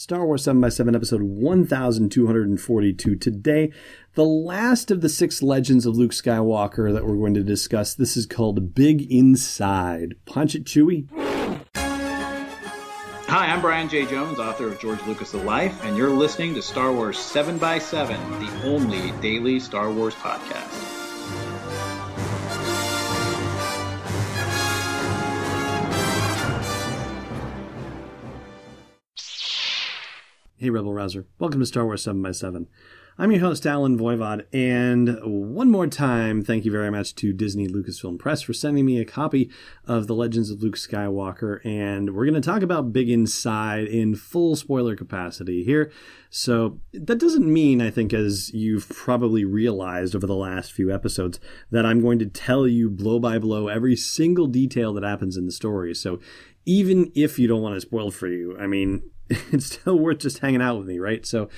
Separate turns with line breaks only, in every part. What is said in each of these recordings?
Star Wars 7x7, episode 1242. Today, the last of the six legends of Luke Skywalker that we're going to discuss. This is called Big Inside. Punch it, Chewie.
Hi, I'm Brian J. Jones, author of George Lucas' The Life, and you're listening to Star Wars 7x7, the only daily Star Wars podcast.
Hey, Rebel Rouser. Welcome to Star Wars 7x7. I'm your host, Allen Voivod, and one more time, thank you very much to Disney Lucasfilm Press for sending me a copy of The Legends of Luke Skywalker, and we're going to talk about Big Inside in full spoiler capacity here. So, that doesn't mean, I think, as you've probably realized over the last few episodes, that I'm going to tell you blow by blow every single detail that happens in the story. So, even if you don't want to spoil for you, I mean, it's still worth just hanging out with me, right? So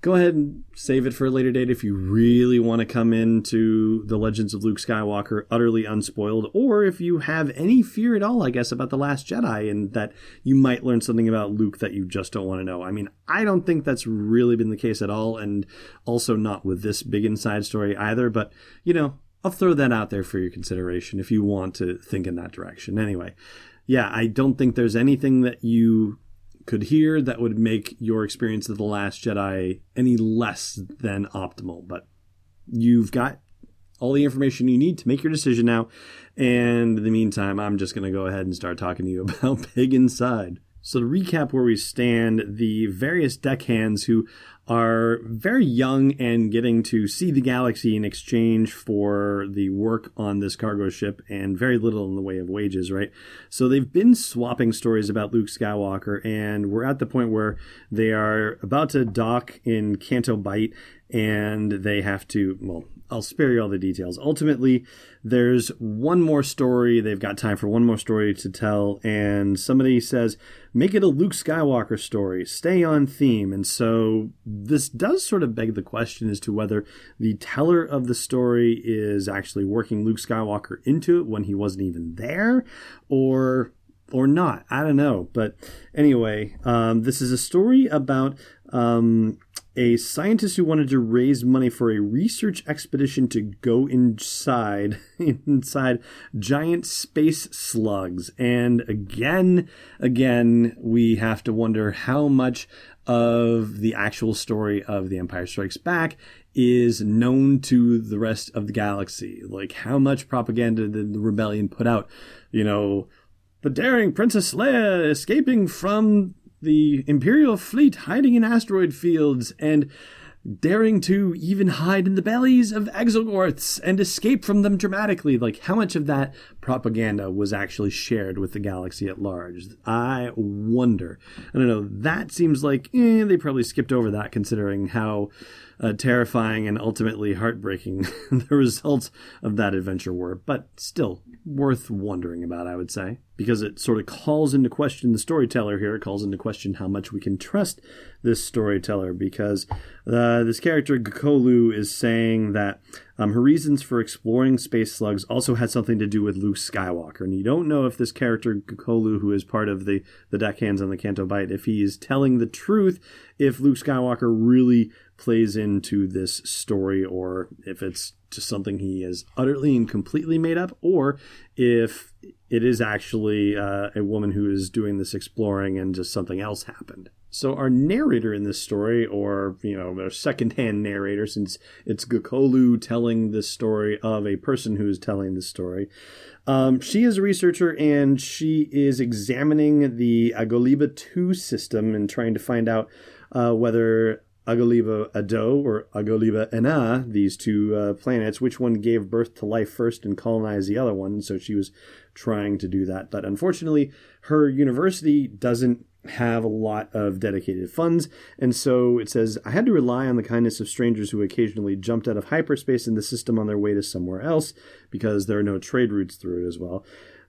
go ahead and save it for a later date if you really want to come into the Legends of Luke Skywalker utterly unspoiled, or if you have any fear at all, I guess, about The Last Jedi and that you might learn something about Luke that you just don't want to know. I mean, I don't think that's really been the case at all, and also not with this big inside story either, but, you know, I'll throw that out there for your consideration if you want to think in that direction. Anyway, yeah, I don't think there's anything that you could hear that would make your experience of The Last Jedi any less than optimal. But you've got all the information you need to make your decision now. And in the meantime, I'm just going to go ahead and start talking to you about Big Inside. So, to recap where we stand, the various deckhands who are very young and getting to see the galaxy in exchange for the work on this cargo ship and very little in the way of wages, right? So, they've been swapping stories about Luke Skywalker, and we're at the point where they are about to dock in Canto Bight and they have to, well, I'll spare you all the details. Ultimately, there's one more story. They've got time for one more story to tell, and somebody says, make it a Luke Skywalker story. Stay on theme. And so this does sort of beg the question as to whether the teller of the story is actually working Luke Skywalker into it when he wasn't even there, or or not. I don't know. But anyway, um, this is a story about um, a scientist who wanted to raise money for a research expedition to go inside inside giant space slugs. And again again we have to wonder how much of the actual story of the empire strikes back is known to the rest of the galaxy. Like how much propaganda did the rebellion put out? You know the daring Princess Leia escaping from the Imperial fleet hiding in asteroid fields and daring to even hide in the bellies of exogorths and escape from them dramatically. Like, how much of that propaganda was actually shared with the galaxy at large? I wonder. I don't know. That seems like eh, they probably skipped over that considering how uh, terrifying and ultimately heartbreaking the results of that adventure were, but still worth wondering about, I would say, because it sort of calls into question the storyteller here. It calls into question how much we can trust this storyteller because uh, this character, Gokolu, is saying that um, her reasons for exploring space slugs also had something to do with Luke Skywalker. And you don't know if this character, Gokolu, who is part of the, the deckhands on the Canto Bight, if he is telling the truth, if Luke Skywalker really plays into this story or if it's just something he has utterly and completely made up or if it is actually uh, a woman who is doing this exploring and just something else happened. So our narrator in this story, or you know, a secondhand narrator, since it's Gokolu telling this story of a person who is telling this story, um, she is a researcher and she is examining the Agoliba 2 system and trying to find out uh, whether Agoliba Ado or Agoliba Ena, these two uh, planets, which one gave birth to life first and colonized the other one. So she was trying to do that. But unfortunately, her university doesn't have a lot of dedicated funds. And so it says, I had to rely on the kindness of strangers who occasionally jumped out of hyperspace in the system on their way to somewhere else because there are no trade routes through it as well.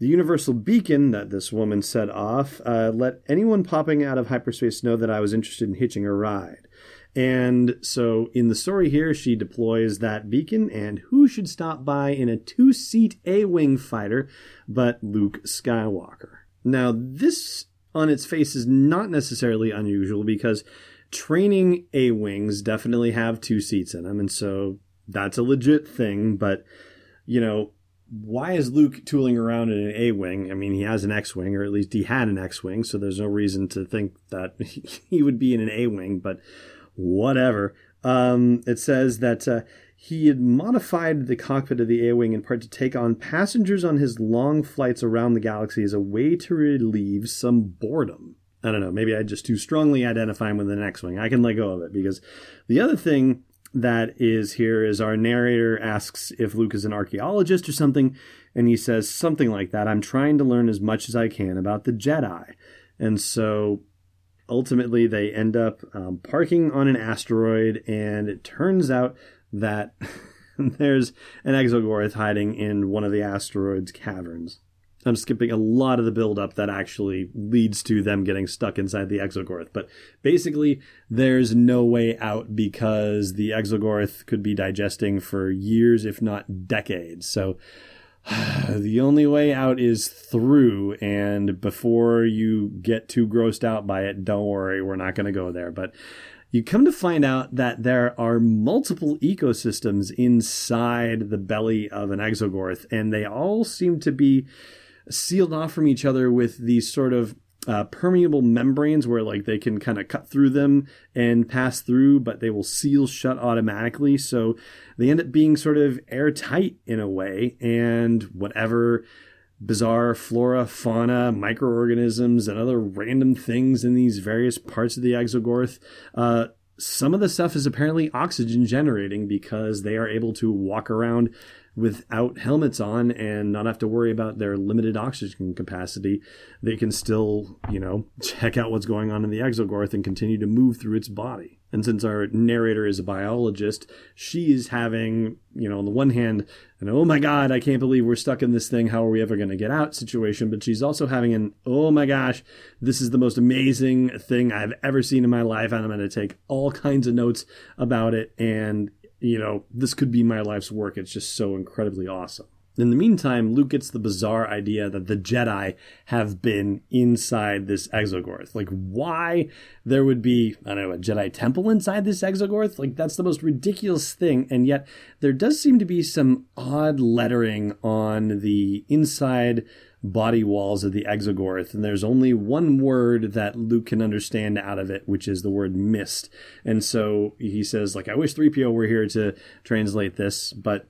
The universal beacon that this woman set off uh, let anyone popping out of hyperspace know that I was interested in hitching a ride. And so in the story here, she deploys that beacon, and who should stop by in a two seat A Wing fighter but Luke Skywalker? Now, this on its face is not necessarily unusual because training A wings definitely have two seats in them, and so that's a legit thing. But you know, why is Luke tooling around in an A wing? I mean, he has an X wing, or at least he had an X wing, so there's no reason to think that he would be in an A wing. But whatever. Um, it says that uh, he had modified the cockpit of the A Wing in part to take on passengers on his long flights around the galaxy as a way to relieve some boredom. I don't know, maybe I just too strongly identify him with the X Wing. I can let go of it because the other thing that is here is our narrator asks if Luke is an archaeologist or something, and he says something like that I'm trying to learn as much as I can about the Jedi. And so ultimately they end up um, parking on an asteroid, and it turns out that there's an Exogorth hiding in one of the asteroid's caverns. I'm skipping a lot of the buildup that actually leads to them getting stuck inside the Exogorth. But basically, there's no way out because the Exogorth could be digesting for years, if not decades. So the only way out is through. And before you get too grossed out by it, don't worry, we're not going to go there. But you come to find out that there are multiple ecosystems inside the belly of an exogorth, and they all seem to be sealed off from each other with these sort of uh, permeable membranes where like they can kind of cut through them and pass through, but they will seal shut automatically. So they end up being sort of airtight in a way, and whatever bizarre flora, fauna, microorganisms, and other random things in these various parts of the exogorth. Uh, some of the stuff is apparently oxygen generating because they are able to walk around without helmets on and not have to worry about their limited oxygen capacity. They can still, you know, check out what's going on in the exogorth and continue to move through its body. And since our narrator is a biologist, she's having, you know, on the one hand, an oh my God, I can't believe we're stuck in this thing. How are we ever going to get out situation? But she's also having an oh my gosh, this is the most amazing thing I've ever seen in my life. And I'm going to take all kinds of notes about it. And, you know, this could be my life's work. It's just so incredibly awesome. In the meantime, Luke gets the bizarre idea that the Jedi have been inside this Exogorth. Like, why there would be, I don't know, a Jedi temple inside this Exogorth? Like, that's the most ridiculous thing. And yet, there does seem to be some odd lettering on the inside body walls of the Exogorth. And there's only one word that Luke can understand out of it, which is the word mist. And so he says, like, I wish 3PO were here to translate this, but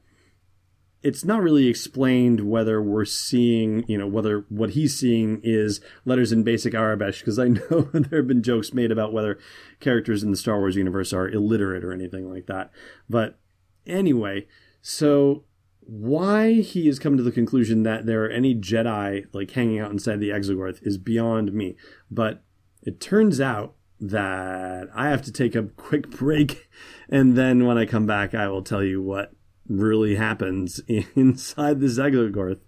it's not really explained whether we're seeing, you know, whether what he's seeing is letters in basic Aurebesh, because I know there have been jokes made about whether characters in the Star Wars universe are illiterate or anything like that. But anyway, so why he has come to the conclusion that there are any Jedi like hanging out inside the Exogorth is beyond me. But it turns out that I have to take a quick break, and then when I come back, I will tell you what really happens inside the Exogorth.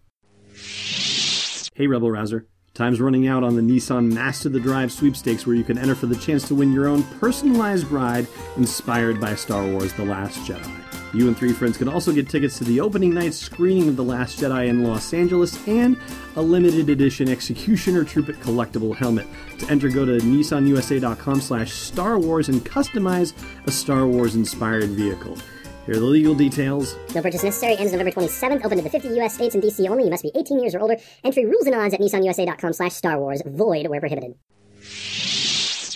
Hey, Rebel Rouser. Time's running out on the Nissan Master the Drive sweepstakes, where you can enter for the chance to win your own personalized ride inspired by Star Wars The Last Jedi. You and three friends can also get tickets to the opening night screening of The Last Jedi in Los Angeles and a limited edition Executioner Trooper collectible helmet. To enter, go to nissanusa.com slash Star Wars and customize a Star Wars inspired vehicle. Here are the legal details.
No purchase necessary. Ends November 27th. Open to the 50 U.S. states and D.C. only. You must be 18 years or older. Entry rules and odds at nissanusa.com slash Star Wars. Void where prohibited.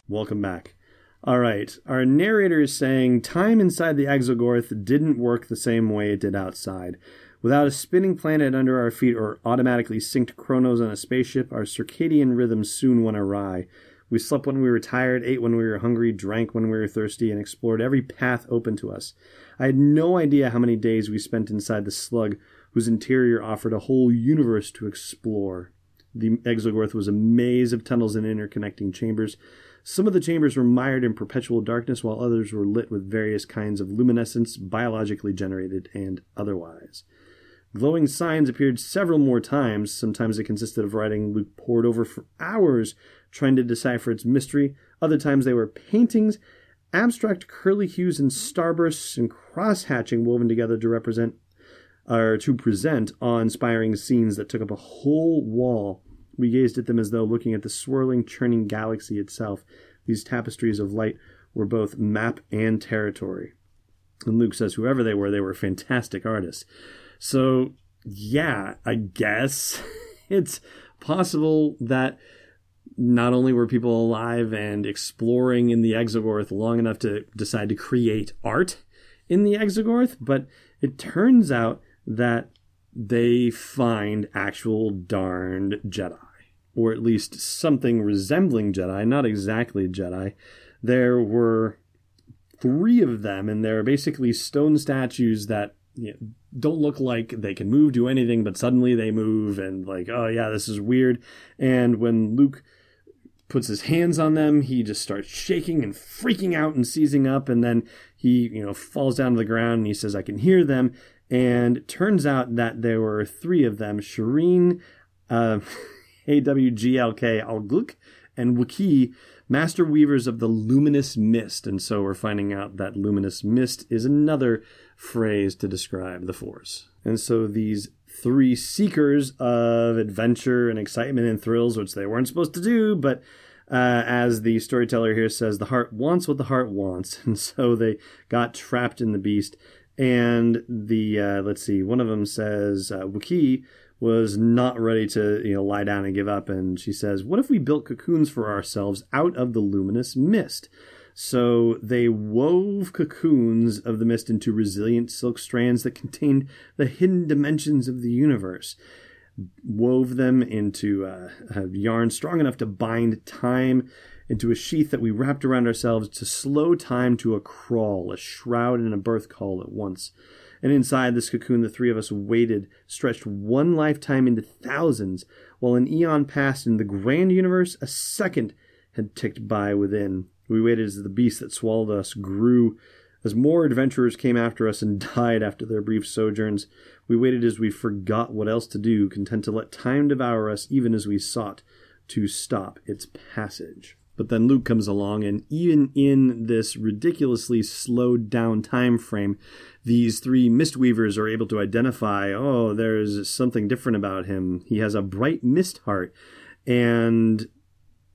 Welcome back. All right. Our narrator is saying time inside the Exogorth didn't work the same way it did outside. Without a spinning planet under our feet or automatically synced chronos on a spaceship, our circadian rhythms soon went awry. We slept when we were tired, ate when we were hungry, drank when we were thirsty, and explored every path open to us. I had no idea how many days we spent inside the slug, whose interior offered a whole universe to explore. The Exogorth was a maze of tunnels and interconnecting chambers. Some of the chambers were mired in perpetual darkness, while others were lit with various kinds of luminescence, biologically generated and otherwise. Glowing signs appeared several more times. Sometimes it consisted of writing Luke pored over for hours, trying to decipher its mystery. Other times they were paintings abstract curly hues and starbursts and cross hatching woven together to represent or to present awe inspiring scenes that took up a whole wall We gazed at them as though looking at the swirling, churning galaxy itself. These tapestries of light were both map and territory. And Luke says, whoever they were, they were fantastic artists. So, yeah, I guess it's possible that not only were people alive and exploring in the Exogorth long enough to decide to create art in the Exogorth, but it turns out that they find actual darned Jedi, or at least something resembling Jedi, not exactly Jedi. There were three of them, and they're basically stone statues that you know, don't look like they can move, do anything, but suddenly they move, and like, oh yeah, this is weird. And when Luke puts his hands on them, he just starts shaking and freaking out and seizing up, and then he, you know, falls down to the ground and he says, I can hear them. And turns out that there were three of them Shireen, uh, AWGLK Algluk, and Wookiee, master weavers of the luminous mist. And so we're finding out that luminous mist is another phrase to describe the Force. And so these three seekers of adventure and excitement and thrills, which they weren't supposed to do, but uh, as the storyteller here says, the heart wants what the heart wants. And so they got trapped in the beast. And the, uh, let's see, one of them says, uh, was not ready to, you know, lie down and give up. And she says, What if we built cocoons for ourselves out of the luminous mist? So they wove cocoons of the mist into resilient silk strands that contained the hidden dimensions of the universe. Wove them into a yarn strong enough to bind time into a sheath that we wrapped around ourselves to slow time to a crawl, a shroud and a birth caul at once. And inside this cocoon, the three of us waited, stretched one lifetime into thousands, while an eon passed in the grand universe, a second had ticked by within. We waited as the beast that swallowed us grew, as more adventurers came after us and died after their brief sojourns. We waited as we forgot what else to do, content to let time devour us even as we sought to stop its passage. But then Luke comes along, and even in this ridiculously slowed down time frame, these three mistweavers are able to identify oh, there's something different about him. He has a bright mist heart, and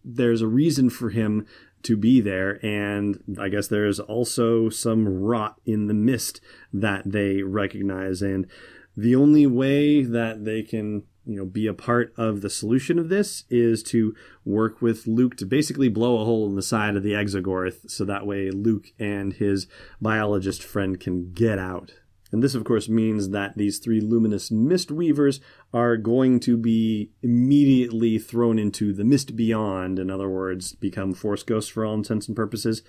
there's a reason for him to be there. And I guess there's also some rot in the mist that they recognize. And the only way that they can you know be a part of the solution of this is to work with Luke to basically blow a hole in the side of the Exogorth so that way Luke and his biologist friend can get out and this, of course, means that these three luminous mist weavers are going to be immediately thrown into the mist beyond. In other words, become force ghosts for all intents and purposes.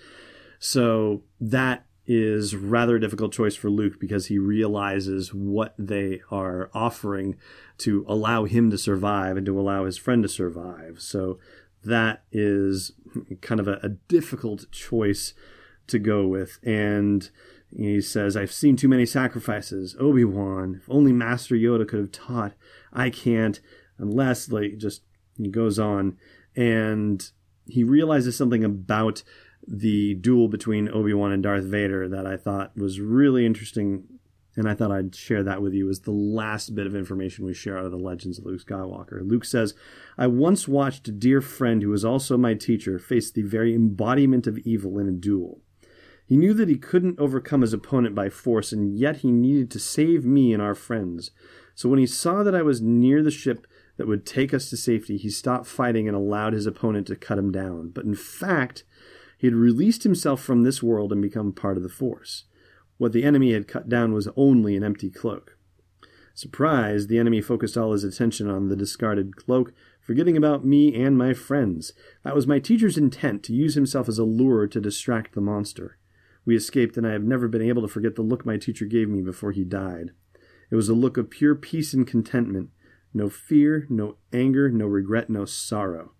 So that is rather a difficult choice for Luke because he realizes what they are offering to allow him to survive and to allow his friend to survive. So that is kind of a, a difficult choice to go with. And he says, I've seen too many sacrifices. Obi Wan, if only Master Yoda could have taught. I can't, unless, like, just he goes on. And he realizes something about the duel between Obi Wan and Darth Vader that I thought was really interesting. And I thought I'd share that with you as the last bit of information we share out of the legends of Luke Skywalker. Luke says, I once watched a dear friend who was also my teacher face the very embodiment of evil in a duel. He knew that he couldn't overcome his opponent by force, and yet he needed to save me and our friends. So when he saw that I was near the ship that would take us to safety, he stopped fighting and allowed his opponent to cut him down. But in fact, he had released himself from this world and become part of the force. What the enemy had cut down was only an empty cloak. Surprised, the enemy focused all his attention on the discarded cloak, forgetting about me and my friends. That was my teacher's intent, to use himself as a lure to distract the monster. We escaped, and I have never been able to forget the look my teacher gave me before he died. It was a look of pure peace and contentment. No fear, no anger, no regret, no sorrow.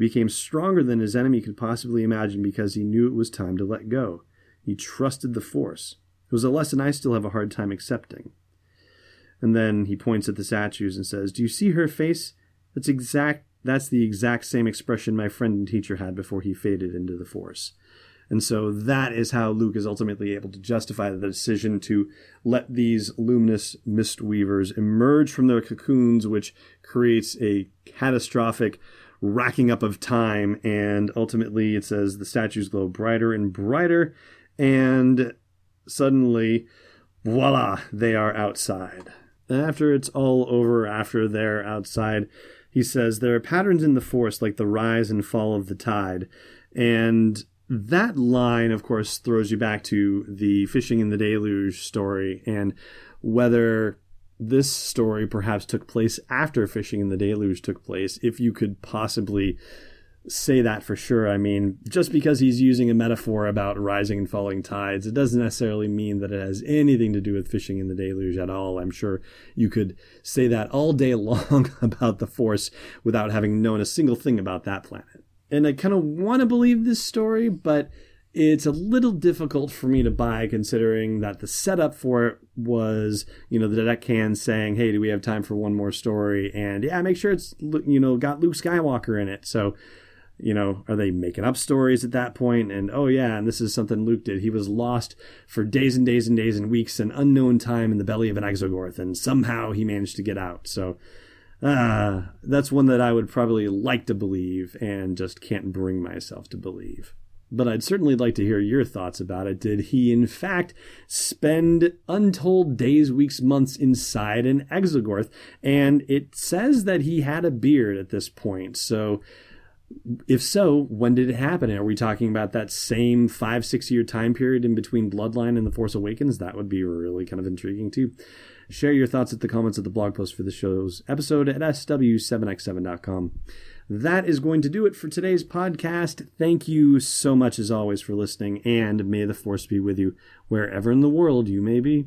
Became stronger than his enemy could possibly imagine because he knew it was time to let go. He trusted the force. It was a lesson I still have a hard time accepting. And then he points at the statues and says, Do you see her face? That's exact that's the exact same expression my friend and teacher had before he faded into the force. And so that is how Luke is ultimately able to justify the decision to let these luminous mist weavers emerge from their cocoons, which creates a catastrophic racking up of time. And ultimately, it says the statues glow brighter and brighter. And suddenly, voila, they are outside. After it's all over, after they're outside, he says there are patterns in the Force like the rise and fall of the tide. And that line, of course, throws you back to the fishing in the deluge story and whether this story perhaps took place after fishing in the deluge took place, if you could possibly say that for sure. I mean, just because he's using a metaphor about rising and falling tides, it doesn't necessarily mean that it has anything to do with fishing in the deluge at all. I'm sure you could say that all day long about the Force without having known a single thing about that planet and I kind of want to believe this story, but it's a little difficult for me to buy considering that the setup for it was, you know, the deckhand saying, "Hey, do we have time for one more story?" And yeah, make sure it's you know got Luke Skywalker in it. So, you know, are they making up stories at that point? And oh yeah, and this is something Luke did. He was lost for days and days and days and weeks, an unknown time in the belly of an Exogorth, and somehow he managed to get out. So uh, that's one that I would probably like to believe and just can't bring myself to believe. But I'd certainly like to hear your thoughts about it. Did he, in fact, spend untold days, weeks, months inside an Exogorth? And it says that he had a beard at this point. So, if so, when did it happen? Are we talking about that same five, six year time period in between Bloodline and The Force Awakens? That would be really kind of intriguing, too. Share your thoughts at the comments of the blog post for the show's episode at sw7x7.com. That is going to do it for today's podcast. Thank you so much, as always, for listening, and may the force be with you wherever in the world you may be.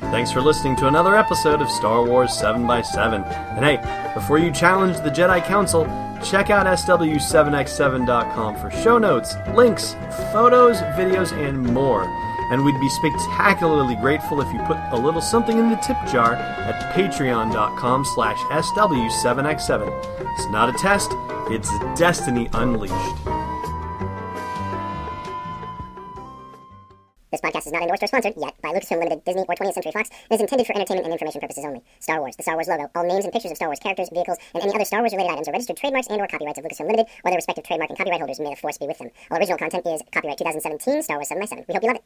Thanks for listening to another episode of Star Wars 7x7. And hey, before you challenge the Jedi Council, check out SW7x7.com for show notes, links, photos, videos, and more and we'd be spectacularly grateful if you put a little something in the tip jar at patreon.com slash sw7x7. It's not a test, it's destiny unleashed.
This podcast is not endorsed or sponsored yet by Lucasfilm Limited, Disney, or 20th Century Fox, and is intended for entertainment and information purposes only. Star Wars, the Star Wars logo, all names and pictures of Star Wars characters, vehicles, and any other Star Wars related items are registered trademarks and or copyrights of Lucasfilm Limited or their respective trademark and copyright holders. May the force be with them. All original content is copyright 2017 Star Wars 7 by 7 We hope you love it.